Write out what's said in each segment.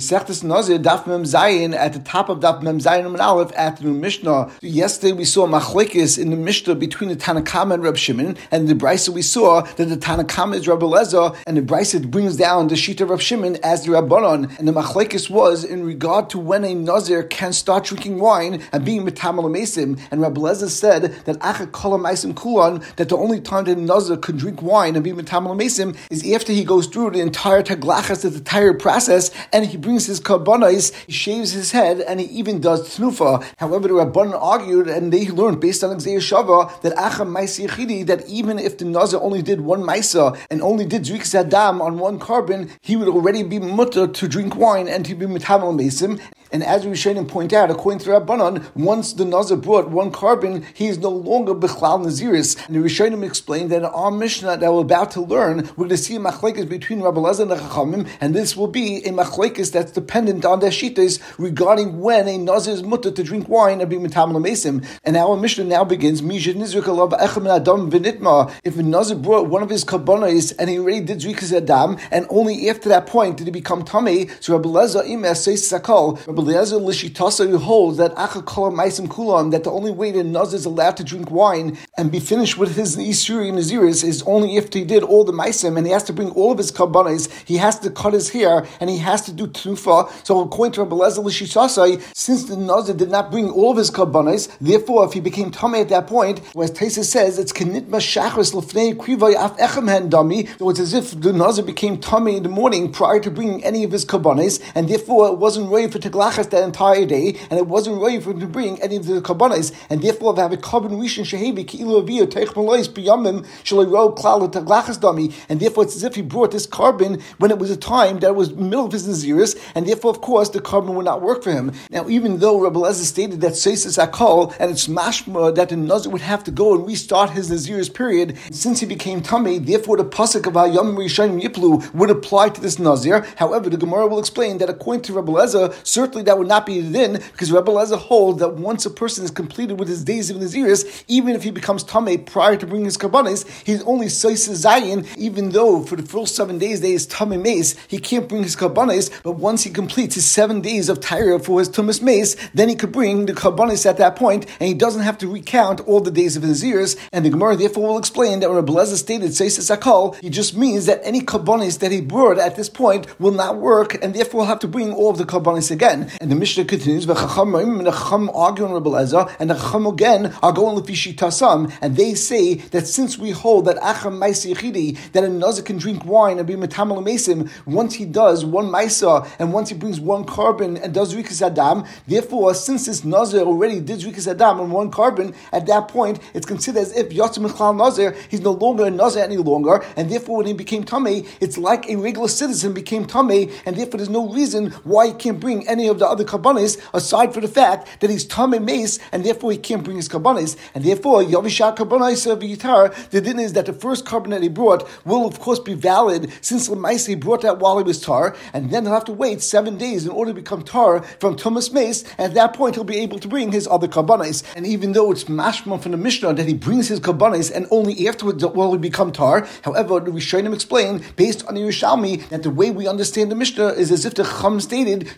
Sechtes Nazir, Daf Mem Zayin, at the top of Daf Mem Zayin and um Aleph, afternoon Mishnah. Yesterday we saw Machlekes in the Mishnah between the Tanakama and Reb Shimon, and the Brisa we saw that the Tanakama is Rabbi Lezer, and the Brisa brings down the sheet of Reb Shimon as the Rabbanon. And the Machlekes was in regard to when a Nazir can start drinking wine and being Metamal Mesim. And Rabbi Lezer said that Acha Kolam Meisim Kulon, that the only time that a Nazir could drink wine and be Metamal Mesim is after he goes through the entire Taglachas, the entire process, and he brings his karbanos, he shaves his head, and he even does tnufa. However, the Rabbanan argued, and they learned based on Xer Shava, that Acha Maisi that even if the Nazir only did one Maisa and only did Zrik Adam on one carbon, he would already be mutter to drink wine and to be Mitamal Mesim. And as we should point out, according to Rabbanon, once the Nazir brought one carbon, he is no longer Bechlal Naziris. And the Rishonim explained that in our Mishnah that we're about to learn, we're going to see a machlekes between Rabbi Lezer and the Chachamim, and this will be a machlekes that's dependent on their shitas regarding when a Nazir is mutter to drink wine and be Metam Mesim. And our Mishnah now begins, Mishad Nizrikalav Echem Adam Vinitma. If a Nazir brought one of his karbonos and he already did Zrikas Adam, and only after that point did he become Tameh, so Rabbi Lezer Imes says Sakal, Rabbi Eliezer Lishitasa holds that Acha Kol Maisim Kulam, that the only way that Naz is allowed to drink wine and be finished with his Isuri Naziris is only if he did all the Maisim and he has to bring all of his Kabbanis, he has to cut his hair and he has to do Tufa. So according to Rabbi Eliezer Lishitasa, since the Nazir did not bring all of his Kabbanis, therefore if he became Tameh at that point, as Taisa says, it's Kenitma Shachris Lefnei Krivay Af Echem Dami, so it's as if the Nazir became Tameh in the morning prior to bringing any of his Kabbanis, and therefore it wasn't ready for Teglach that entire day, and it wasn't ready for him to bring any of the kabbanas, and therefore they have a carbon rishon shehevi ki'ilu aviyah teich malois biyamim shalei klal taglachas dami, and therefore it's as if he brought this carbon when it was a time that was middle of his naziris, and therefore of course the carbon would not work for him. Now even though Rabbi Lezer stated that seisis akol and it's mashma that the nazir would have to go and restart his naziris period, since he became tummy, therefore the pasuk of Hayam Rishayim Yiplu would apply to this nazir. However, the Gemara will explain that according to Rabbi Lezer, certainly that would not be then, because Rebbe Lezer holds that once a person is completed with his days of Naziris, even if he becomes Tameh prior to bringing his Kabbanis, he's only Sois Zayin, even though for the first seven days they is Tameh Mace, he can't bring his Kabbanis, but once he completes his seven days of Tyre for his Tumas Mace, then he could bring the Kabbanis at that point, and he doesn't have to recount all the days of Naziris, and the Gemara therefore will explain that when Rebbe Lezer stated Sois Zakal, he just means that any Kabbanis that he brought at this point will not work, and therefore will have to bring all of the Kabbanis again. And the Mishnah continues, "V'chacham and the Chacham argue on Rabbi and the Chacham again are going lefishi tasam, and they say that since we hold that acham ma'isi that a nazir can drink wine and be metamal mesim once he does one ma'isa and once he brings one carbon and does rikas adam, therefore since this nazir already did rikas adam on one carbon, at that point it's considered as if yatzim mechlal nazir, he's no longer a nazir any longer, and therefore when he became tamei, it's like a regular citizen became tamei, and therefore there's no reason why he can't bring any of the other kabbanis, aside from the fact that he's tame mace, and therefore he can't bring his kabbanis, and therefore yavisha kabbanis of yitar. The din is that the first carbon that he brought will of course be valid since Lamaisa he brought that while he was tar, and then he'll have to wait seven days in order to become tar from Tumas Mace, and at that point he'll be able to bring his other kabbanis. And even though it's mashma from the Mishnah that he brings his kabbanis and only afterwards will he become tar, however, the Rishonim explain based on the Yerushalmi that the way we understand the Mishnah is as if the Chum stated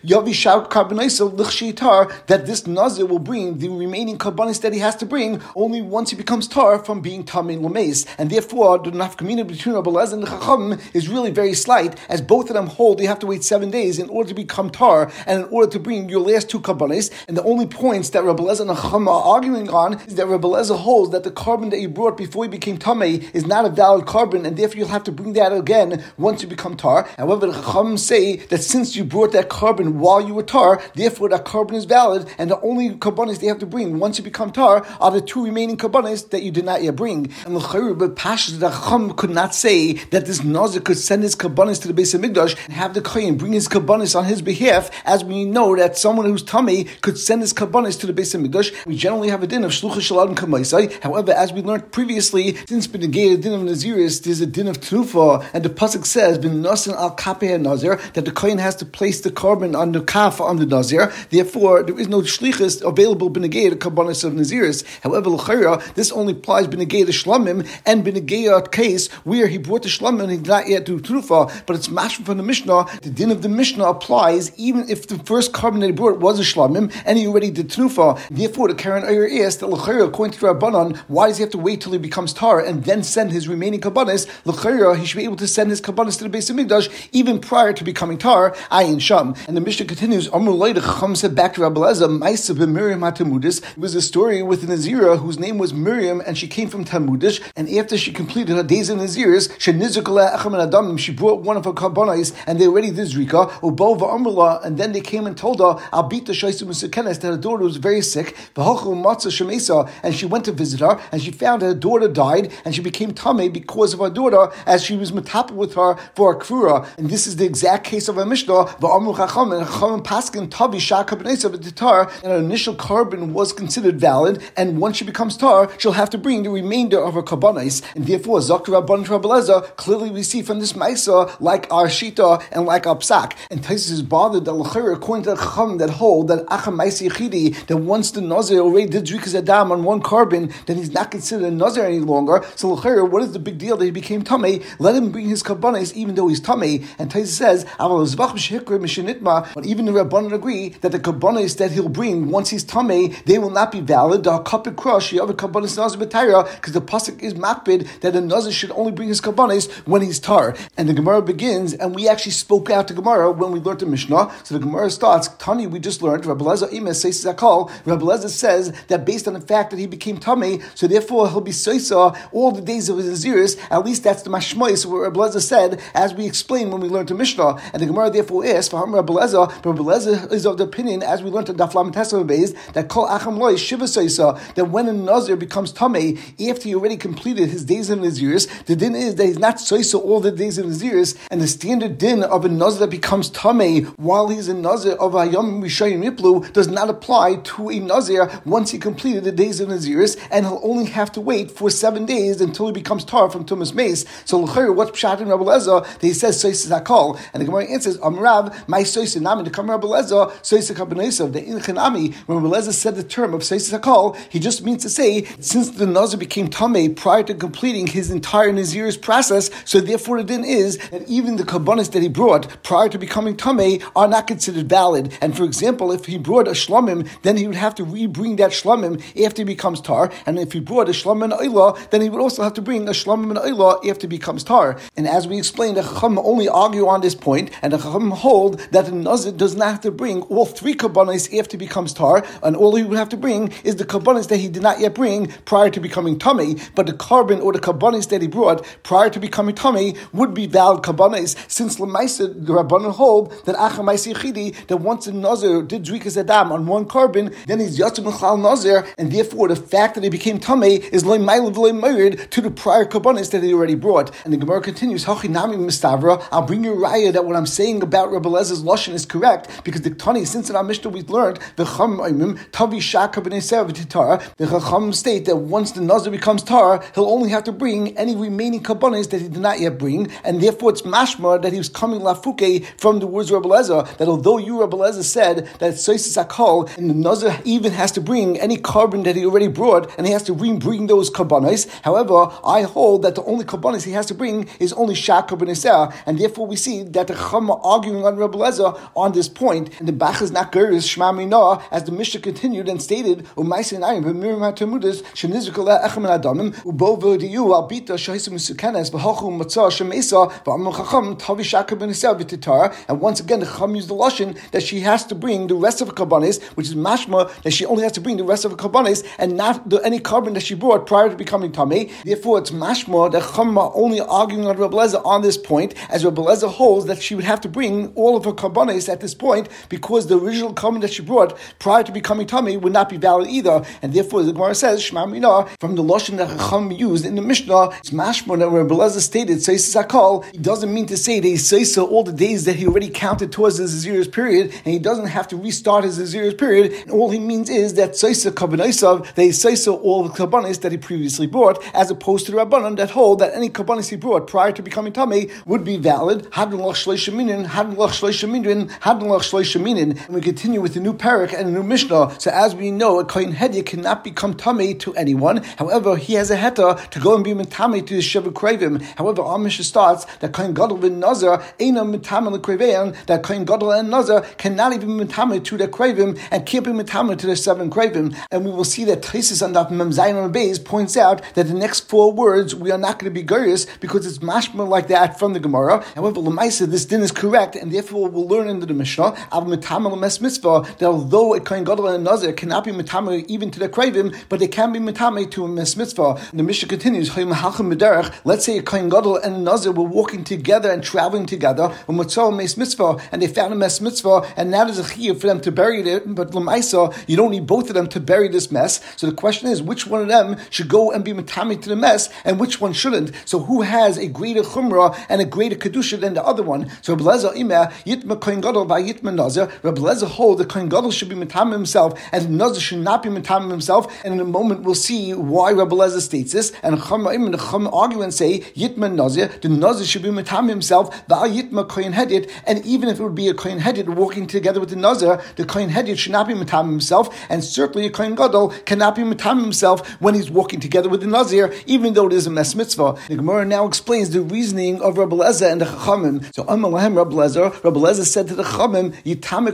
Yavisha that this nazir will bring the remaining karbanis that he has to bring only once he becomes tar from being tamin lameis, and therefore the nafkamina between Rabbi Lezer and the Chacham is really very slight, as both of them hold you have to wait seven days in order to become tar and in order to bring your last two karbanis. And the only points that Rabbi Lezer and the Chacham are arguing on is that Rabbi Lezer holds that the carbon that you brought before you became tamei is not a valid carbon, and therefore you'll have to bring that again once you become tar. However, the Chacham say that since you brought that carbon while you were tar, therefore that carbon is valid, and the only karbanis they have to bring once you become tar are the two remaining karbanis that you did not yet bring. And the Pashas the Chum could not say that this Nazir could send his karbanis to the base of Migdash and have the Kohen bring his karbanis on his behalf, as we know that someone who's tummy could send his karbanis to the base of Migdash. We generally have a din of shlucha shalad kamaisai. However, as we learned previously, since been a din of Naziris, there's a din of trufa, and the pasuk says bin nasan al kapeh nazir that the Kohen has to place the carbon on the kaf on the Nazir. Therefore, there is no shlichus available to kabbanis of Naziris. However, l'chayra, this only applies b'negei to shlamim and b'negei case where he brought the shlamim and he did not yet do trufa, but it's mashma from the Mishnah. The din of the Mishnah applies even if the first korban that he brought was a shlamim and he already did tnufa. Therefore, the Keren Orah asked that L'chayra, according to Rabbanon, why does he have to wait till he becomes tar and then send his remaining kabbanis? L'chayra, he should be able to send his kabbanis to the base of Migdash even prior to becoming tar, ayin sham. And the Mishnah continues, Amr the Chacham said back to Rabbi Lezer, Maisa Miriam HaTamudis. It was a story with a Nazira whose name was Miriam and she came from Tamudish. And after she completed her days in Naziris, she she brought one of her kabbanis and they already did Zrika, Ubova Amrullah, and then they came and told her, the Shaisu Musakenes that her daughter was very sick, and she went to visit her and she found her daughter died and she became Tame because of her daughter as she was metapa with her for a Krura. And this is the exact case of a Mishnah, Va'amru Chacham, and Chacham Paskin Tavi Shaka B'nesa tar, and her initial carbon was considered valid, and once she becomes tar, she'll have to bring the remainder of her kabbanis, and therefore Zakra Rabban Rabbaleza, clearly we see from this Maisa, like our Shita and like our Psak. And Taisus is bothered that Lachir, according to the Chacham, that hold that Acham Maisi Yechidi, that once the Nazir already did Zrikas Adam on one korban, then he's not considered a Nazir any longer. So Lachir, what is the big deal that he became Tameh? Let him bring his kabbanis even though he's Tameh. And Taisus says, but even the Rabbanon agree that the kabbanis that he'll bring once he's Tameh, they will not be valid. The kapit crush, the other kabbanis Nazir because the pasuk is makbid that a Nazir should only bring his kabbanis when he's tar. And the Gemara begins, and we actually spoke out to Gemara when we learned the Mishnah. So the Gemara starts, Tani, we just learned, Rabbi Leza Imes says Zakal. Rabbi Leza says that based on the fact that he became Tame, so therefore he'll be Soisa all the days of his Aziris. At least that's the Mashmois, what Rabbi Leza said, as we explained when we learned the Mishnah. And the Gemara therefore asks, for Rabbi but Rabbi Is of the opinion, as we learned in Daflam Tesla that Kol Acham Loy Shiva Soisa, that when a Nazir becomes Tame, after he already completed his days in his years, the din is that he's not Soisa all the days in his years, and the standard din of a Nazir that becomes Tame while he's a Nazir of a Yom Rishayim Miplu does not apply to a Nazir once he completed the days of Naziris, and he'll only have to wait for seven days until he becomes tar from Tumas Mace. So L'chayr, what's Pshat in Rabbi Leza? That he says Soisa Zakal, and the Gemara answers Amrav, my Soisa Nami to come Rabbi Leza, Soisa Kabbanesav, the Inchanami. When Rabbi said the term of Soisa Zakal, he just means to say since the Nazir became Tame prior to completing his entire Nazir's process, so therefore the din is that even the Kabbanis that he brought prior to becoming Tame are not considered valid. And for example, if he brought a Shlomim, then he would have to re-bring that Shlomim after he becomes Tar. And if he brought a Shlomim and Eilah, then he would also have to bring a Shlomim and Eilah after he becomes Tar. And as we explained, the Chacham only argue on this point, and the Chacham hold that the Nazir does not have to bring all three Kabbanis after he becomes Tar, and all he would have to bring is the Kabbanis that he did not yet bring prior to becoming Tame, but the korban or the Kabbanis that he brought prior to becoming Tame would be valid Kabbanis, since Lemaisa, the Rabbanon hold that Achamaisi Chidi, that once a Nazir did Zrikas Adam on one carbon, then he's Yatzim Chal Nazir, and therefore the fact that he became Tame is Loy Mailav Loy Mayrid to the prior Kabbanis that he already brought. And the Gemara continues, Hachinami Mistavra, I'll bring you raya that what I'm saying about Rabbi Lez's Lashon is correct, because the Tani, since in our Mishnah we've learned, the Chum Tavi Shaka B'nei the Chacham state that once the Nazir becomes Tara, he'll only have to bring any remaining kabbanis that he did not yet bring, and therefore it's mashma that he was coming lafuke from the words of Rabbi Lezer, that although you, Rabbi Lezer, said that Soisis Akal, and the Nazir even has to bring any carbon that he already brought, and he has to bring those kabbanis. However, I hold that the only kabbanis he has to bring is only shak kabbanisah, and therefore we see that the Chacham are arguing on Rabbi Lezer on this point, and the Bach is not Geris Shema as the Mishnah continued and stated, Ubo V'hochu Matzah, and once again the Chacham used the Lashon that she has to bring the rest of the Kabbanis, which is mashma, that she only has to bring the rest of the Kabbanis, and not the, any korban that she brought prior to becoming Tameh. Therefore, it's mashma that Chacham only arguing on Rabbi Lezer on this point, as Rabbi Lezer holds that she would have to bring all of her Kabbanis at this point, because the original korban that she brought prior to becoming Tameh would not be valid either, and therefore the Gemara says, Shema Mina, from the Lashon that Chacham used in the Mishnah, it's mashma that when Beleza stated, Seisa Zakal, he doesn't mean to say that he Seisa all the days that he already counted towards his Azir's period, and he doesn't have to restart his Azir's period, and all he means is that Seisa Kabbanaisav, they Seisa all the Kabbanis that he previously brought, as opposed to the Rabbanon that hold that any Kabbanis he brought prior to becoming Tameh would be valid. Hadin Lach Shleishaminin, Hadin Lach Shleishaminin, Hadin Lach Shleishaminin. And we continue with the new parak and a new Mishnah. So as we know, a Kohen Hedya cannot become Tameh to anyone. However, he has a heta to go and be Mitame to the Sheva Kravim. However, our Mishnah starts that Kohen Gadol ben Nazar ain't a Mitame Lebeyan that Kohen Gadol and Nazar cannot even be metamed to the kravim and can't be metamed to the seven kravim. And we will see that Tesis on that Mem Zayin Beis points out that the next four words we are not going to be gurious because it's mashma like that from the Gemara. However, Lamaisa, this din is correct, and therefore we'll learn into the Mishnah Av Metamed Mes Mitzvah that although a Kohen Gadol and a Nazir cannot be metamed even to the kravim, but they can be metamed to a Mes Mitzvah. The Mishnah continues, Let's say a Kohen Gadol and a Nazir were walking together and traveling together, and Mes Mitzvah, and they found a Mes Mitzvah, and now there's a chiyuv for them to bury it, but Lamaisa, you don't need both of them to bury this mess. So the question is, which one of them should go and be matami to the mess, and which one shouldn't? So who has a greater chumrah and a greater kedusha than the other one? So Rabbi Lezer ima yitma kohen gadol by yitma nazir. Rabbi Lezer hold the kohen gadol should be matami himself, and nazir should not be matami himself. And in a moment we'll see why Rabbi Lezer states this. And chama im and chama argue and say yitma nazir, the nazir should be matami himself. The yitma kohen hedit, and even if it would be a kohen hedit walking together with the nazir, the kohen hedit should not be matami himself, and certainly a kohen gadol cannot be matami himself when he's walking together with the nazir, even though it is a mes mitzvah. The Gemara now explains the reasoning of Rabbi Lezer and the Chachamim. So Amalahem Rabbi Lezer, Rabbi Lezer said to the Chachamim, Yitame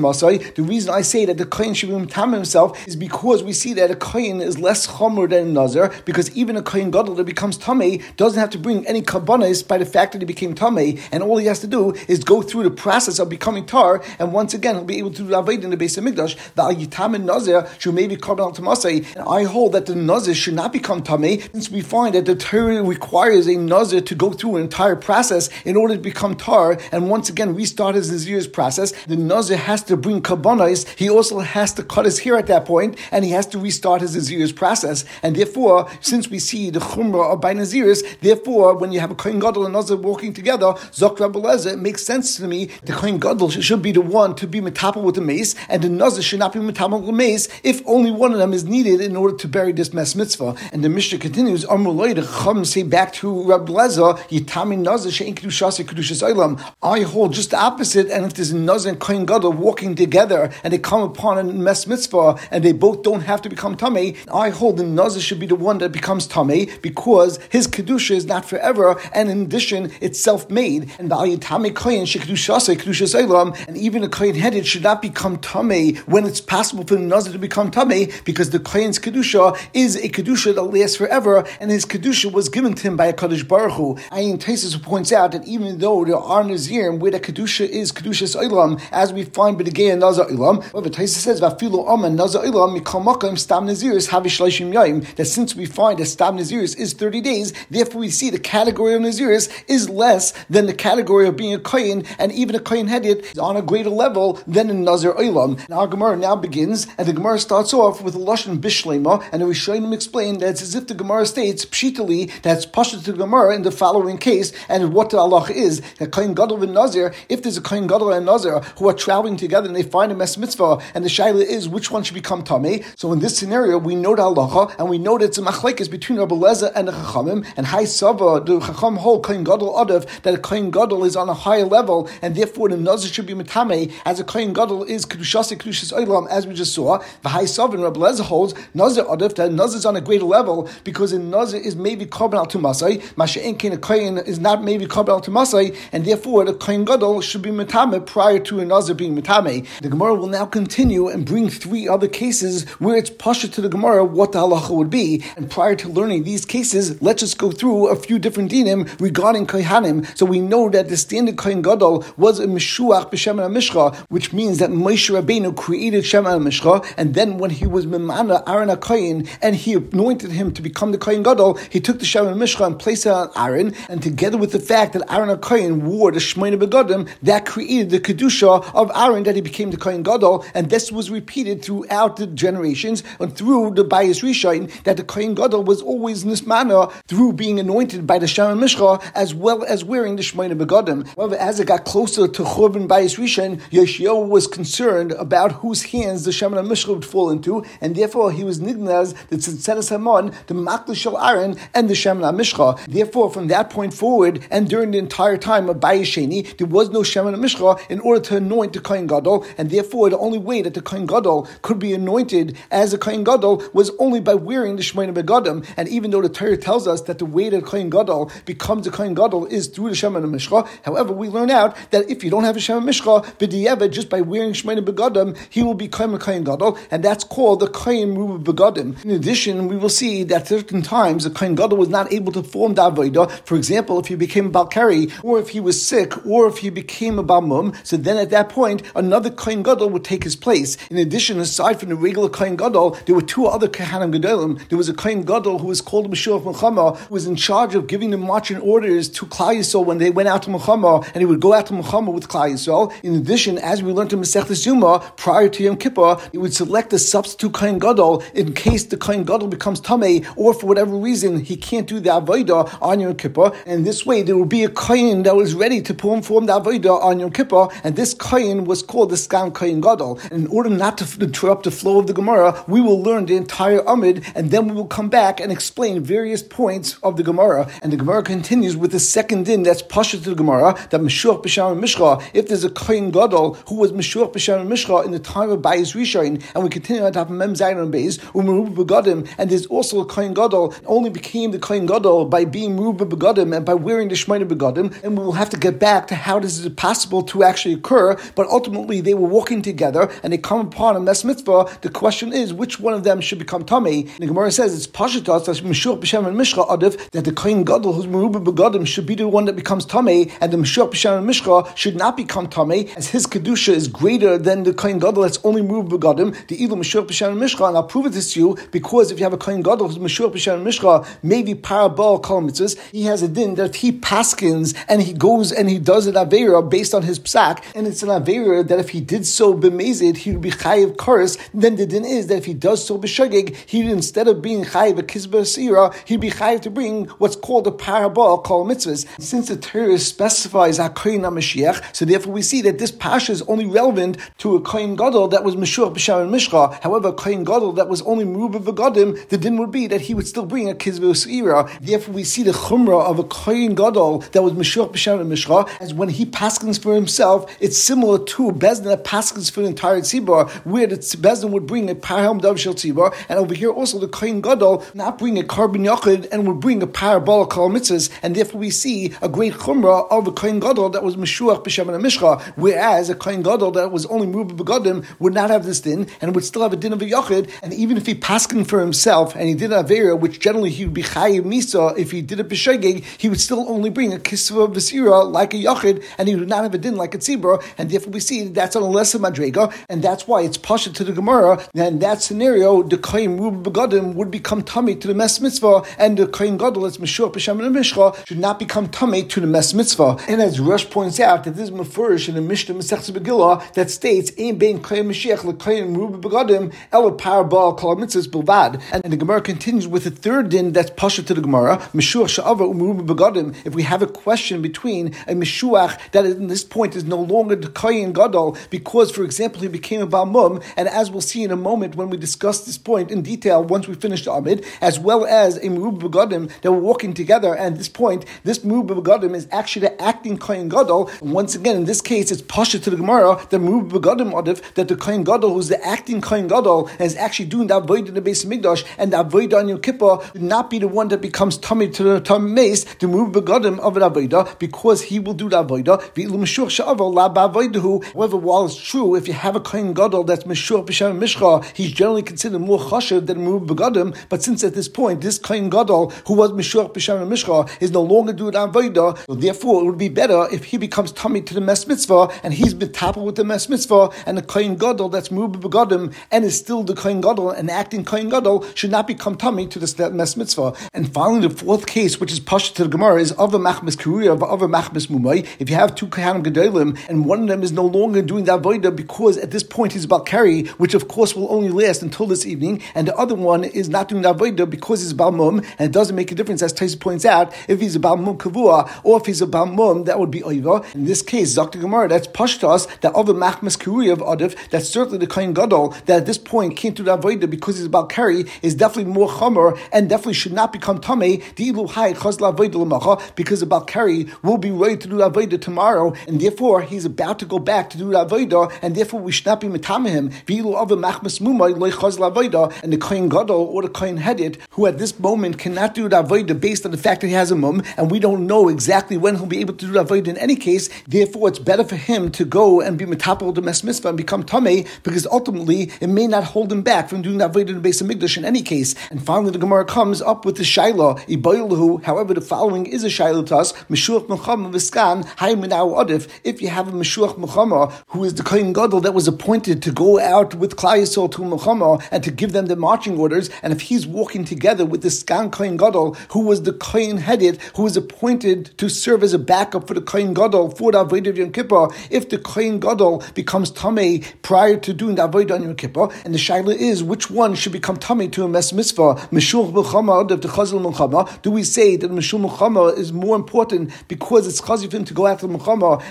masai. The reason I say that the koyin should be matami himself is because we see that a koyin is less chomer than a nazir, because even a koyin gadol that becomes tamei doesn't have to bring any kabbanis by the fact that he became tamei, and all he has to do is go through the process of becoming tar, and once again he'll be able to do avoid in the base of Mikdash. The Yitam Nazir should maybe korban al tamasai, and I hold that the nazir should not become tamei, since we find that the Torah requires a nazir to go through an entire process in order to become tar, and once again restart his nazir's process. The nazir has to bring kabbanis. He also has to cut his hair at that point, and he has to restart his nazir's process. And therefore, since we see the chumrah of by naziris, therefore, when you have a kohen gadol and nazir walking together, zok it makes sense to me. The kohen gadol should be the one to be metapel with the mace, and the nazir should not be metapel with the mace if only one of them is needed in order to bury this mes mitzvah. And the Mishnah continues, Amrulay, the Chum say back to Rab Leza, Yitami Olam. I hold just opposite, and if there's a Nazar and Kohen Gadol walking together, and they come upon a mes mitzvah, and they both don't have to become tummy, I hold the Nazar should be the one that becomes tummy because his Kedusha is not forever, and in addition, it's self-made. And Yitami Kohen, Shekedushas, Kedushas Olam, and even a Kohen headed should not become tummy when it's possible for the Nazar to become tummy because the Kohen's Kedusha is a Kedusha that lasts forever, and his Kedusha was given to him by a Kaddish Baruch Hu. Ayin Taisus points out that even though there are Nazirim where the Kedusha is Kedushas Olam, as we find by the Gay and Nazar Olam, however, Taisus says, Vafilu Oman Nazar Olam, Mikal Makam Stam Naziris Havish Leishim Yaim, that since we find that Stam Naziris is 30 days, therefore we see the category of Naziris is less than the category of being a Kohen, and even a Kohen headed on a greater level than a Nazar Olam. And our Gemara now begins, and the Gemara starts off with a Lashon Bishlema, and the Rishonim explain that it's as if the Gemara states pshitali that's pasha to the Gemara in the following case, and what the Allah is that Kohen Gadol and Nazir. If there's a Kohen Gadol and Nazir who are traveling together and they find a mes mitzvah, and the shaila is which one should become tamei. So in this scenario, we know the halacha, and we know that it's a machlekes between Rabbi Leza and the Chachamim, and Hai Sava, the Chacham whole Kohen Gadol Adav that a Kohen Gadol is on a higher level, and therefore the Nazir should be metame as a Kohen Gadol is kedushas kedushas olam, as we just saw. The Hai Sava and Rabbi Leza holds Nazir Adav that Nazir is on a greater level because in Nazir is maybe korban al tumasai, Masha'en Kain a Kohen is not maybe korban al tumasai, and therefore the Kohen Gadol should be metame prior to a Nazir being metame. The Gemara will now continue and bring three other cases where it's pasha to the Gemara what the halacha would be. And prior to learning these cases, let's just go through a few different dinim regarding Kohanim. So we know that the standard Kohen Gadol was a Meshuach b'Shem mishra, which means that Moshe Rabbeinu created Shem mishra, and then when he was Mimana Aaron Kohen, and he anointed him to become the Kohen Gadol, he took the Shem mishra and placed it on Aaron, and together with the fact that Aaron Kohen wore the Shemona Begadim, that created the Kedusha of Aaron that he became the Kohen Gadol, and this was repeated throughout the generations and through the Bayis Rishon, that the Kohen Gadol was always in this manner through being anointed by the Shem Mishcha, as well as wearing the Shemona Begadim. However, as it got closer to Churban Bayis Rishon, Yeshua was concerned about whose hands the Shemona Mishcha would fall into, and therefore he was nignaz the Tzitzeres Hamon, the Makli Shel Aaron, and the Shemona Mishcha. Therefore, from that point forward, and during the entire time of Bayis Sheni, there was no Shemona Mishcha in order to anoint the Kohen Gadol, and therefore the only way that the Kohen Gadol could be anointed as a Kohen Gadol was only by wearing the Shemona Begadim. And even though the Torah tells us that the way that Kohen Gadol becomes a Kohen Gadol is through the Shemona Mishcha. However, we learn out that if you don't have a Shem Mishcha, b'di'evet, just by wearing Shemina Begadim, he will become a Kain Gadol, and that's called the Kain Ruba Begadim. In addition, we will see that certain times the Kain Gadol was not able to form the Avodah. For example, if he became Balkari, or if he was sick, or if he became a Balmum, so then at that point, another Kain Gadol would take his place. In addition, aside from the regular Kain Gadol, there were two other Kahanim Gadolim. There was a Kain Gadol who was called Meshur Mechama, who was in charge of giving the marching orders to Klal Yisrael when they went out to Mechama, and he would go out to Mechama with Klal Yisrael. In addition, as we learned in Masech Yuma, prior to Yom Kippur, he would select a substitute Kain Gadol in case the Kain Gadol becomes Tameh, or for whatever reason he can't do the Avodah on Yom Kippur. And this way, there would be a Kain that was ready to perform the Avodah on Yom Kippur, and this Kain was called the Skan Kain Gadol. And in order not to interrupt the flow of the Gemara, we will learn the entire Amid, and then we will come back and explain various points of the Gemara. And the Gemara continues with the second din that's Pasha to the Gemara, that Meshuach and Mishra, if there's a Kain Gadol who was Meshuach and Mishra in the time of Bayis Rishon, and we continue on top of Mem Zayin and Beis, Begadim, and there's also a Kain Gadol, only became the Kain Gadol by being Meruba Begadim and by wearing the Shemaina Begadim, and we will have to get back to how this is possible to actually occur, but ultimately they were walking together and they come upon a mess mitzvah. The question is, which one of them should become tummy? The Gemara says it's Pashatas, that's Meshuach B'Shem and Mishra Adif, that the Kain Gadol who's Meruba Begadim should be the one that becomes tummy, and the Meshuach B'Shem and Mishra should not become tummy, as his Kedusha is greater than the Kain Gadol that's only Meruba Begadim, the evil Meshuach B'Shem and Mishra, and I'll prove it to you because if you have a Kain Gadol who's Meshuach B'Shem and Mishra, maybe Parabal Kol Mitzvahs, he has a din that he paskins and he goes and he does an Avera based on his psak, and it's an Avera that if he did so b'mezid, he would be chayiv karis, then the din is that if he does so b'shagig, he instead of being chayiv a kizba sira, he'd be chayiv to bring what's called a parabol called mitzvahs. Since the Torah specifies hakoyin Mashiach, so therefore we see that this pasha is only relevant to a koyin gadol that was meshur b'sham and mishcha. However, a koyin gadol that was only meruba v'gadim, the din would be that he would still bring a kizba sira. Therefore, we see the chumrah of a koyin gadol that was meshur b'sham and mishcha, as when he paskins for himself, it's similar to a bezdin that paskins for the entire tzibur, where the bezdin would bring a parham dav shel and over here also the koyin gadol not bring a carbon yachid and would bring a parabolic kol mitzvahs, and therefore we see a great chumrah of a koyin gadol that was meshuach b'shem and mishcha, whereas a koyin gadol that was only begadim would not have this din and would still have a din of a yachid, and even if he paskin for himself and he did an avera, which generally he would be chayiv misa if he did a b'shegeg, he would still only bring a kisva v'sira like a yachid, and he would not have a din like a tzibur, and therefore we see that's on a lesser madrega, and that's why it's pasha to the Gemara. Then that scenario, the koyin rub begadim would become tummy to the mes mitzvah, and the koyin gadol that's meshur b'shem and mishcha should not become tummy to the mes mitzvah. And as Rosh points out, that this is mafurish in the Mishnah Masechta Megillah that states ein bein koyin mashiach lekoyin rub begadim ela parabal kol mitzvahs bilvad. And, the Gemara continues with the third din that's pasha to the Gemara meshur sha'ava umrub begadim. If we have a question between a meshuach that this point is no longer the koyin gadol because, for example, he became a balmum, and as we'll see in a moment when we discuss this point in detail once we finish the Amid, as well as a Merub Begadim that were walking together. And this point, this Merub Begadim is actually the acting Kohen Gadol. Once again, in this case, it's Pasha to the Gemara, the Merub Begadim Adif, that the Kohen Gadol, who's the acting Kohen Gadol, is actually doing the Avoid in the base of Migdash, and the Avoid on Yom Kippur would not be the one that becomes tummy to the tummy mace, the Merub Begadim of an Avodah, because he will do the Avodah. However, while it's true, if you have a Kohen Gadol that's Meshur B'Shem Mishcha, he's generally considered more chashav than Merub Begadim, but since at this point, this Kohen Gadol, who was Meshur B'Shem Mishcha, is no longer doing Avodah, so therefore it would be better if he becomes tummy to the Mes Mitzvah, and he's betapel with the Mes Mitzvah, and the Kohen Gadol that's Merub Begadim, and is still the Kohen Gadol, and acting Kohen Gadol, should not become tummy to this Mes Mitzvah. And finally, the fourth case, which is Pasha to the Gemara, is of a Machmas Kuria, of a Machmas Mumai. If you have two Gedolim, and one of them is no longer doing that Avodah because at this point he's about carry, which of course will only last until this evening, and the other one is not doing the Avodah because he's Balmum, and it doesn't make a difference, as Taisa points out, if he's a Balmum Kavua, or if he's a Balmum, that would be Oiva. In this case, Dr. Gemara, that's Pashtas, that other Machmas Kuri of Adif, that's certainly the Kain Gadol, that at this point can't do the Avodah because he's about carry, is definitely more Chomer, and definitely should not become Tame, the Ilu Hai because about carry will be ready to do the Avodah tomorrow, and therefore he's about to go back to do Avodah, and therefore we should not be Matame him, and the Kohen Gadol or the Kohen Headed, who at this moment cannot do Avodah based on the fact that he has a mum, and we don't know exactly when he'll be able to do void in any case. Therefore, it's better for him to go and be metapel the mes mitzvah and become tamei because ultimately it may not hold him back from doing void in the base of Migdash in any case. And finally, the Gemara comes up with the shaila iboilahu. However, the following is a shaila to us: Meshuach Mechama v'skan hayminaw adif. If you have a Meshuach Mechama who is the kohen gadol that was appointed to go out with Klal Yisrael to Mechama and to give them the marching orders, and if he's walking together with the skan kohen gadol who was the kohen headed, who was appointed to serve as a backup for the kohen gadol for the avodah of Yom Kippur, if the kohen gadol becomes tamei prior to doing the avodah on Yom Kippur, and the shaila is which one should become tamei to a mes mitzvah, Meshuach Mechama of the Chazal Mechama, do we say that Meshuach Mechama is more important because it's chazi for him to go after Mechama,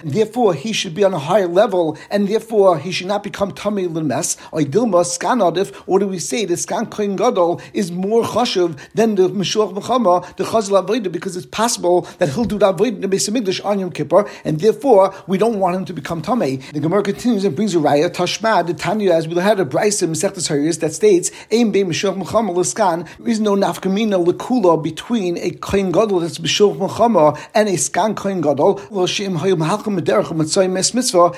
therefore he should be on a higher level, and therefore he should not become tamei l'mes, or Dilma Skan Adif, or do we say the Skan Kohen Gadol is more chashuv than the Meshuach Mechama, the Chazal Avodah, because it's possible that he'll do the Avodah in the Beis on Yom Kippur, and therefore we don't want him to become tamei. The Gemara continues and brings a raya Tashma, the Tanya, as we had a Bryce in Masechtas Horayos that states, Ein Be Meshuach Mechama L'Skan, there is no nafkamina lekula between a kohen gadol that's b'shulch mechama and a skan kohen gadol.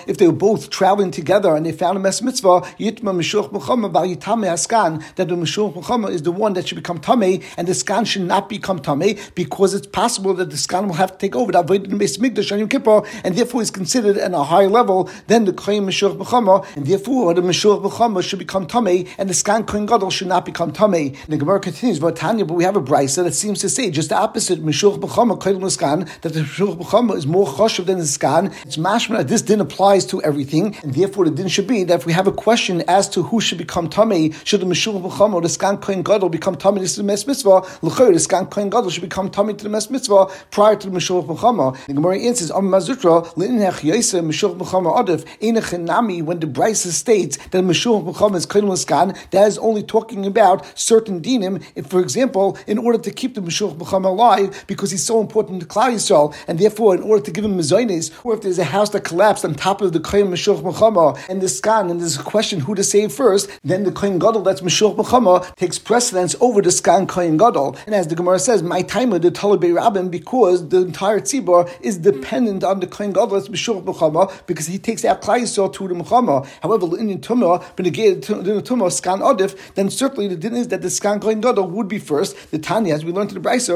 If they were both traveling together and they found a mes mitzvah, yitma bal yitame askan that the mishulch mechama is the one that should become tame and the skan should not become tame because it's possible that the skan will have to take over the mes migdash on Yom Kippur and therefore is considered at a higher level than the kohen mishulch mechama and therefore the mishulch mechama should become tame and the skan kohen gadol should not become tame. The Gemara continues, but Tanya, but we have a brisa that seems to say just the opposite. Koyel muskan that the mishuch b'chama is more choshev than the skan. It's mashma. This din applies to everything, and therefore the din should be that if we have a question as to who should become tamei, should the mishuch b'chama or the skan kohen gadol become tamei to the mes mitzvah? L'chayr the skan kohen gadol should become tamei to the mes mitzvah prior to the mishuch b'chama. The Gemara answers, Am mazutra l'inech mishuch b'chama adif enechinami when the brisa states that mishuch b'chama is koyel muskan. That is only talking about certain dinim, if, for example, in order to keep the Meshuch B'cham alive, because he's so important to Klal Yisrael, and therefore, in order to give him Mazoines, or if there's a house that collapsed on top of the Kohen Meshuch B'chama, and the Skan, and there's a question who to save first, then the Kohen Gadol that's Meshuch B'chama takes precedence over the Skan Kohen Gadol. And as the Gemara says, my time of the Talibay Rabbin, because the entire Tzibor is dependent on the Kohen Gadol that's Meshuch B'chama, because he takes out Yisrael to the Mechama. However, in the Tumah, Beneged Tumah, Skan Adif, then certainly the din is that the Skan Kohen Gadol would be first. The Tanya, as we learned in the Brisa.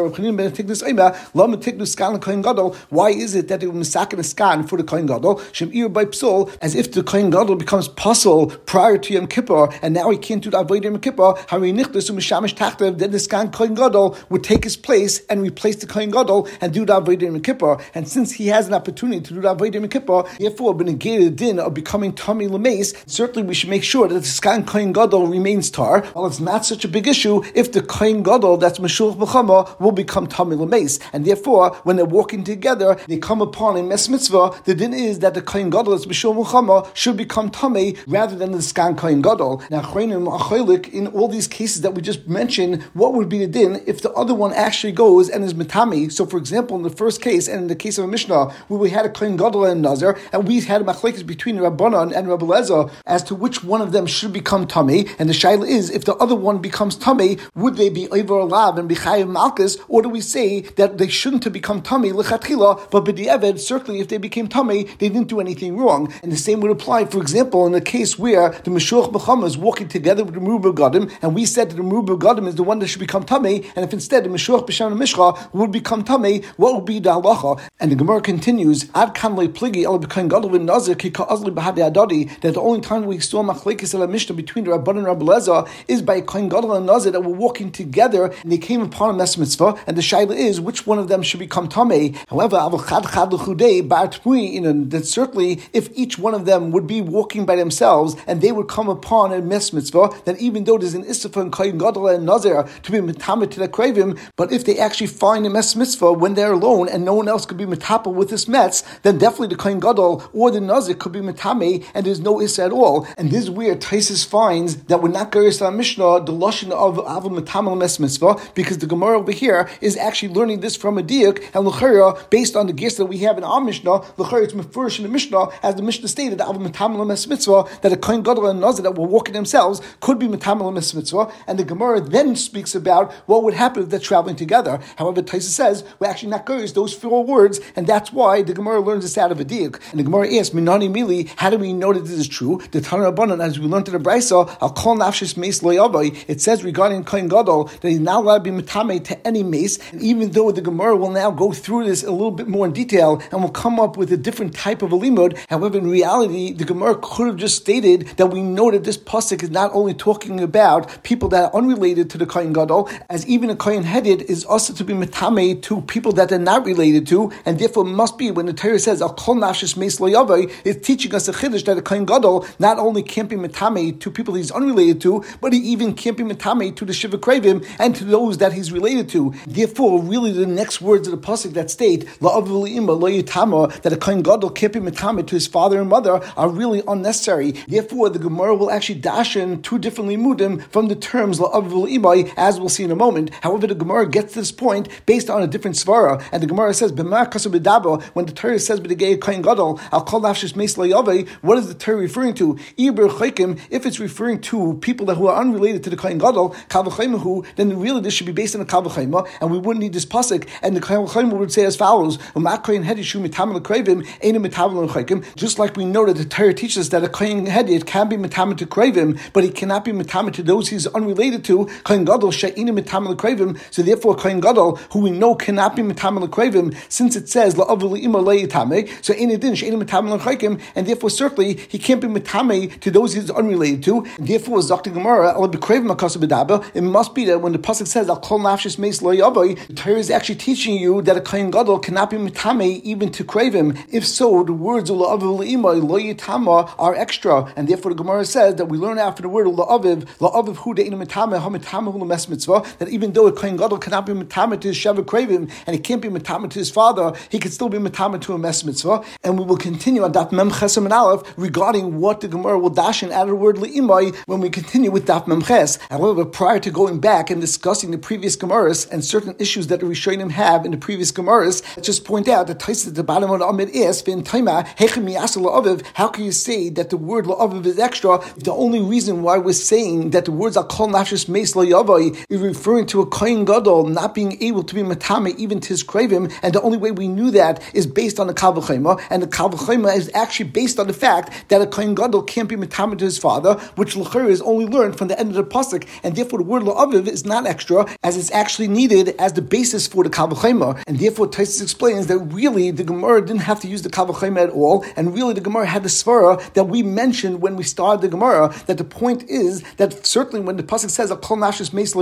Why is it that misakin a In the skan for the Kohen Gadol? Shem Ir by Psol, as if the Kohen Gadol becomes puzzle prior to Yom Kippur, and now he can't do the Avodah Yom Kippur. Hari Nichtus Umishamish Tachtev, then the Skan Kohen Gadol would take his place and replace the Kohen Gadol and do the Avodah Yom Kippur. And since he has an opportunity to do the Avodah Yom Kippur, therefore, been negated din of becoming Tommy Lameis, certainly we should make sure that the Skan Kohen Gadol remains tar. While it's not such a big issue if the Kohen Gadol, that's Meshulch B'chama, will become Tamil Mace. And therefore, when they're walking together, they come upon a Mes Mitzvah, the din is that the Kohen Gadol, that's Meshulch B'chama, should become Tamei rather than the Skan Kohen Gadol. Now, Chreinim Acholik, in all these cases that we just mentioned, what would be the din if the other one actually goes and is Matami? So, for example, in the first case, and in the case of a Mishnah, where we had a Kohen Gadol and Nazar, and we had a machlekes between Rabbanan and Rabbi Lezer as to which one of them should become Tamei, and the Shaila is, if the other one becomes tummy, would they be over alav and b'chayiv malchus, or do we say that they shouldn't have become tummy lechatchila, but b'di'eved, if they became tummy, they didn't do anything wrong. And the same would apply, for example, in the case where the Meshuach B'chama is walking together with the Merubah Gadim, and we said that the Merubah Gadim is the one that should become tummy, and if instead the Meshuach B'Shem Mishcha would become tummy, what would be the halacha? And the Gemara continues, Ad kan pligi el b'kain gadol v'nazir ki ka'azli b'hadi adadi, that the only time we saw machlekes el Mishnah between the Rabban and Rabbi Lezer is by Kohen Gadol and Nazir that were walking together and they came upon a mes mitzvah, and the shaila is which one of them should become tamei. However, avachad chad l'chudei you know that certainly if each one of them would be walking by themselves and they would come upon a mes mitzvah, then even though there's an issuf and Kohen Gadol and Nazir to be metamet to the kravim, but if they actually find a mes mitzvah when they're alone and no one else could be metapel with this metz, then definitely the Kohen Gadol or the Nazir could be metame and there's no issa at all. And this is where Taisis finds that we're not to Mishnah the lashon of Avon Metamal Mes Mitzvah because the Gemara over here is actually learning this from a diak and Luchara based on the gifts that we have in our Mishnah. Luchara it's mefurish in the Mishnah as the Mishnah stated Avon Metamal Mes Mitzvah that a Kohen Gadol and Nazir that were walking themselves could be Metamal Mes Mitzvah, and the Gemara then speaks about what would happen if they're traveling together. However, Taisa says we're actually not curious. those four words, and that's why the Gemara learns this out of a diak. And the Gemara asks, Minani Mili, how do we know that this is true? The Tanah Rabbanan, as we learned in the Brisa, I'll call nafshis. It says regarding Kohen Gadol that he's not allowed to be metame to any mace. And even though the Gemara will now go through this a little bit more in detail and will come up with a different type of a limud, however, in reality, the Gemara could have just stated that we know that this pasuk is not only talking about people that are unrelated to the Kohen Gadol, as even a Kohen headed is also to be metame to people that they're not related to, and therefore must be when the Torah says al kol nashis meis it's teaching us a chiddush that a Kohen Gadol not only can't be metame to people he's unrelated to, but he even can't be metame to the Shiva Kravim and to those that he's related to. Therefore, really the next words of the pasuk that state la that a Kohen Gadol can't be metame to his father and mother are really unnecessary. Therefore, the Gemara will actually dash in two different limudim from the terms la as we'll see in a moment. However, the Gemara gets to this point based on a different svara, and the Gemara says when the Torah says b'degei Kohen Gadol al kol nafshis meis what is the Torah referring to? If it's referring to people that who are unrelated to the Kohen Gadol, then really this should be based on a Kavachayma, and we wouldn't need this pasuk. And the Kavachayma would say as follows: Just like we know that the Torah teaches that a Kohen Hedid can be metamet to Kravim, but he cannot be metamet to those he's unrelated to. Kohen Gadol she'ina metamet Kravim. So therefore, Kohen Gadol, who we know cannot be metamet Kravim, since it says la'avli ima so in addition she'ina metamet and therefore certainly he can't be metame to those he's unrelated to. Therefore, Zakta Gemara, it must be that when the pasuk says Al Kol Nafshis Meis Lo the Torah is actually teaching you that a Kohen Gadol cannot be metame even to crave him. If so, the words Yitama are extra, and therefore the Gemara says that we learn after the word Lo Aviv Lo Aviv Hu Deinu Metame Ha Metame Hu Mes Mitzvah that even though a Kohen Gadol cannot be metame to his Sheva Kravim and he can't be metame to his father, he can still be metame to a Mes Mitzvah. And we will continue on that Mem Chesam and Aleph regarding what the Gemara will dash in of the word Le'imai when we continue with Daf Memches. However, prior to going back and discussing the previous Gemaras and certain issues that the Rishonim have in the previous Gemaras, let's just point out that Tais at the bottom of the Amid is Vin Taima La'aviv. How can you say that the word La'aviv is extra? The only reason why we're saying that the words are called Nafshis Meis La'yavai is referring to a Kohen Gadol not being able to be Matame even to his Kravim, and the only way we knew that is based on the Kavachema, and the Kavachema is actually based on the fact that a Kohen Gadol can't be Matame to his father, which Lachir is only learned from the end of the pasuk, and therefore the word la'aviv is not extra, as it's actually needed as the basis for the kavachayma. And therefore, Taisus explains that really the Gemara didn't have to use the kavachayma at all, and really the Gemara had the svara that we mentioned when we started the Gemara. That the point is that certainly when the pasuk says a kol nashis meis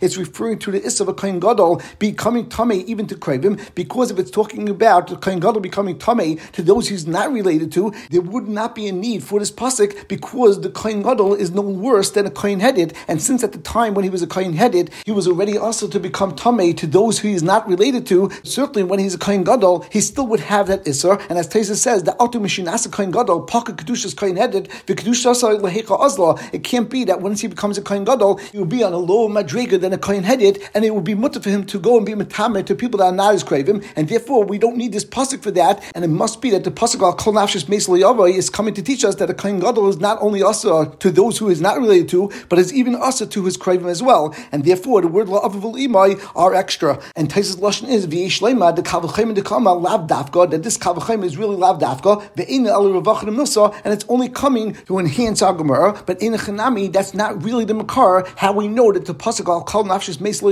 it's referring to the is of a kohen gadol becoming tummy even to kravim, because if it's talking about the kohen gadol becoming tummy to those he's not related to, there would not be a need for this pasuk because the kohen gadol is no worse than a kohen headed, and since at the time when he was a kohen headed, he was already also to become tamei to those who he is not related to. Certainly, when he's a kohen gadol, he still would have that isser. And as Taisa says, the auto a kohen gadol, paka kedushas kohen headed, the kedushas lehecha azla. It can't be that once he becomes a kohen gadol, he will be on a lower madriga than a kohen headed, and it will be mutter for him to go and be matame to people that are not as craving. And therefore, we don't need this pasuk for that. And it must be that the pasuk al kol nafshis is coming to teach us that a kohen gadol is not only also to those who is not related to, but is even also to his craving as well. And therefore, the word la'avavul imai are extra. And Taisa's lashon is v'yeshlema the kavachayim dekama lav dafka that this kavachayim is really lav dafka ve'ina ravachim milsa and it's only coming to enhance our gemara. But in a chanami, that's not really the makar. How we know that the pasuk al kal nafshis meis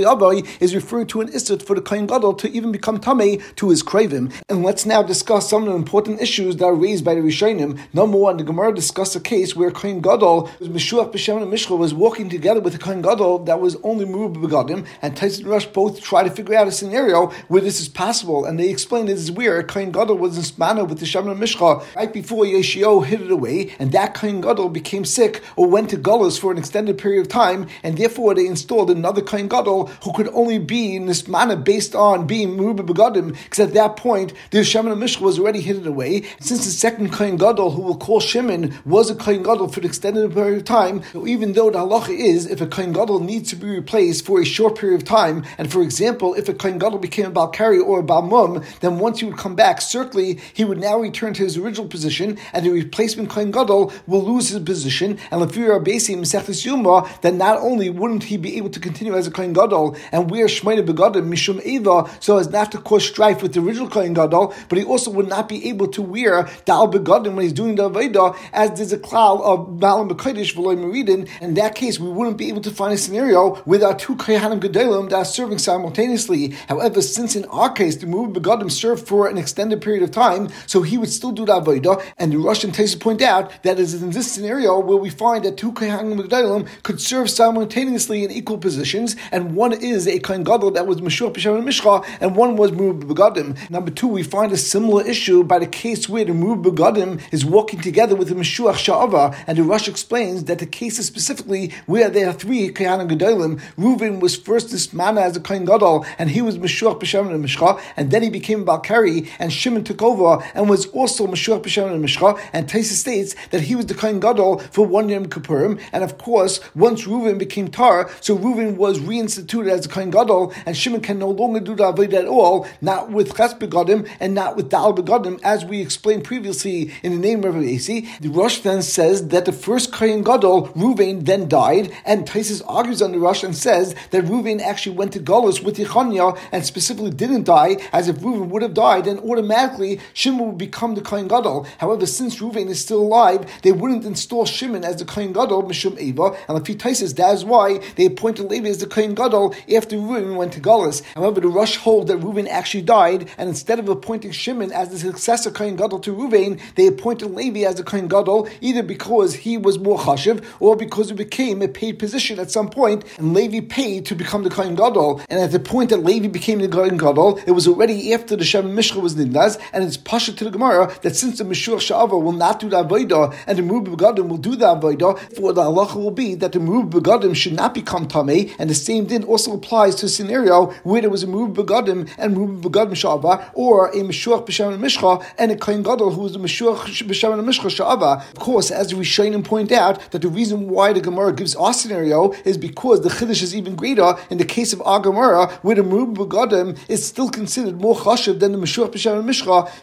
is referring to an isut for the kain gadol to even become tamei to his craving. And let's now discuss some of the important issues that are raised by the Rishonim. Number one, the Gemara discussed a case where kain gadol Meshuach b'Shem and Mishcha was walking together with a kain gadol that was only Merub Begadim, and Tyson Rush both try to figure out a scenario where this is possible, and they explain this is where Kain Gadol was in Spana with the Shaman Mishcha right before Yeshio hid it away, and that Kain Gadol became sick or went to Gullus for an extended period of time, and therefore they installed another Kain Gadol who could only be in this manner based on being Merub Begadim, because at that point the Shaman Mishcha was already hidden away. Since the second Kain Gadol, who will call Shimon, was a Kain Gadol for an extended period of time, even though the halacha is if a Kain Gadol needs to be replaced for a short period of time. And for example, if a Kohen Gadol became a Balkari or a Balmum, then once he would come back, certainly he would now return to his original position, and the replacement Kohen Gadol will lose his position. And Lafir Abesi Mesechus Yuma, that not only wouldn't he be able to continue as a Kohen Gadol and wear Shmeina Begadim Mishum Eva, so as not to cause strife with the original Kohen Gadol, but he also would not be able to wear Dal Begadim when he's doing the Aveda, as there's a cloud of Malam Bekodesh Veloy Meridin. In that case, we wouldn't be able to find a scenario with our two Kohanim Gedolim that are serving simultaneously. However, since in our case, the Move Begadim served for an extended period of time, so he would still do the Avodah, and the Russian Taisa point out that is in this scenario where we find that two Kohanim Gedolim could serve simultaneously in equal positions, and one is a Kohen Gadol that was Meshur Peshem and Mishcha, and one was Move Begadim. Number two, we find a similar issue by the case where the Move Begadim is walking together with the Meshuach Sha'ava, and the Rosh explains that the case is specifically where there are three Kohanim Gedolim, Reuven was first this manna as a Kohen Gadol, and he was Meshuach Peshem and Mishcha, and then he became Balkari, and Shimon took over and was also Meshuach Peshem and Mishcha, and Taisa states that he was the Kohen Gadol for one Yom Kippurim, and of course, once Reuven became Tar, so Reuven was reinstituted as a Kohen Gadol, and Shimon can no longer do the Avodah at all, not with Ches Begadim and not with Dal Begadim, as we explained previously in the name of AC. The Rosh then says that the first Kohen Gadol, Reuven, then died, and Taisus argues on the Rosh and says that Reuven actually went to Golos with Yechanya and specifically didn't die, as if Reuven would have died, then automatically Shimon would become the Kohen Gadol. However, since Reuven is still alive, they wouldn't install Shimon as the Kohen Gadol, Mishum Eva, and the Taisus, that's why they appointed Levi as the Kohen Gadol after Reuven went to Golos. However, the Rosh hold that Reuven actually died, and instead of appointing Shimon as the successor Kohen Gadol to Reuven, they appointed Levi as the Kohen Gadol, either because he was more chashiv, or because it became a paid position at some point, and Levi paid to become the Kohen Gadol. And at the point that Levi became the Kohen Gadol, it was already after the Shem Mishcha was nidnaz, and it's pasha to the Gemara that since the Meshur Sha'ava will not do the Avodah, and the Merub Begadim will do the Avodah, for the halacha will be that the Merub Begadim should not become Tameh, and the same din also applies to a scenario where there was a Merub Begadim and Merub Begadim Sha'ava, or a Meshur B'Shem Mishcha, and a Kohen Gadol who was a Meshur B'Shem Mishcha Sha'ava. Of course, as we and point out, that the reason why the Gemara gives our scenario is because the Chiddush is even greater in the case of our Gemara, where the Merub Begadim is still considered more chashiv than the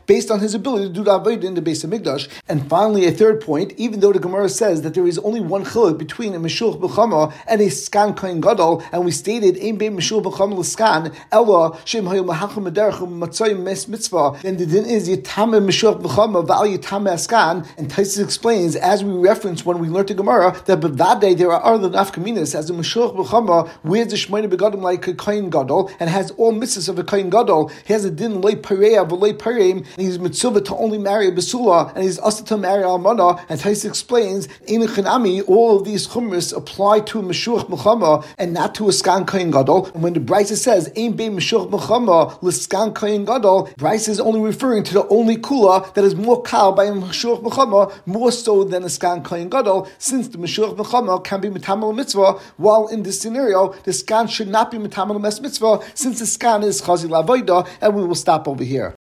Based on his ability to do the Avodah in the base of Mikdash. And finally, a third point, even though the Gemara says that there is only one chiluk between a Meshur B'Chama and a Skan Kohen Gadol, and we stated, Ein Bein Meshur B'Chama L'Skan, Ella Shem Hayu Mahachim Mederachim Matzoyim Mes Mitzvah, then the din is Yitame Meshur B'Chama Val Yitame Askan, and Taisus explains, as we reference when we learned the Gemara, that Bavade there are other nafkaminas, as a Meshur B'Chama wears the Shmoyne Begadim like a Kohen Gadol, and has all mitzvahs of a Kohen Gadol. He has a din Lei Pareim, and he's mitzvah to only marry a Basula, and he's also to marry Almana, and Taisus explains, in Chanami, all of these chumras apply to a Meshur B'Chama, and not to a Skan Kohen Gadol, and when the Brisa says, Ein Bein Meshur B'Chama L'Skan Kohen Gadol, Brisa is only referring to the only kula that is more kal by a Meshur B'Chama, more so than a Skan Kohen Gadol, since the Meshur B'Chama can be Mitamal Mitzvah, while in this scenario, the Skan should not be Mitamal Mitzvah, since the Skan is Chazil Avoida, and we will stop over here.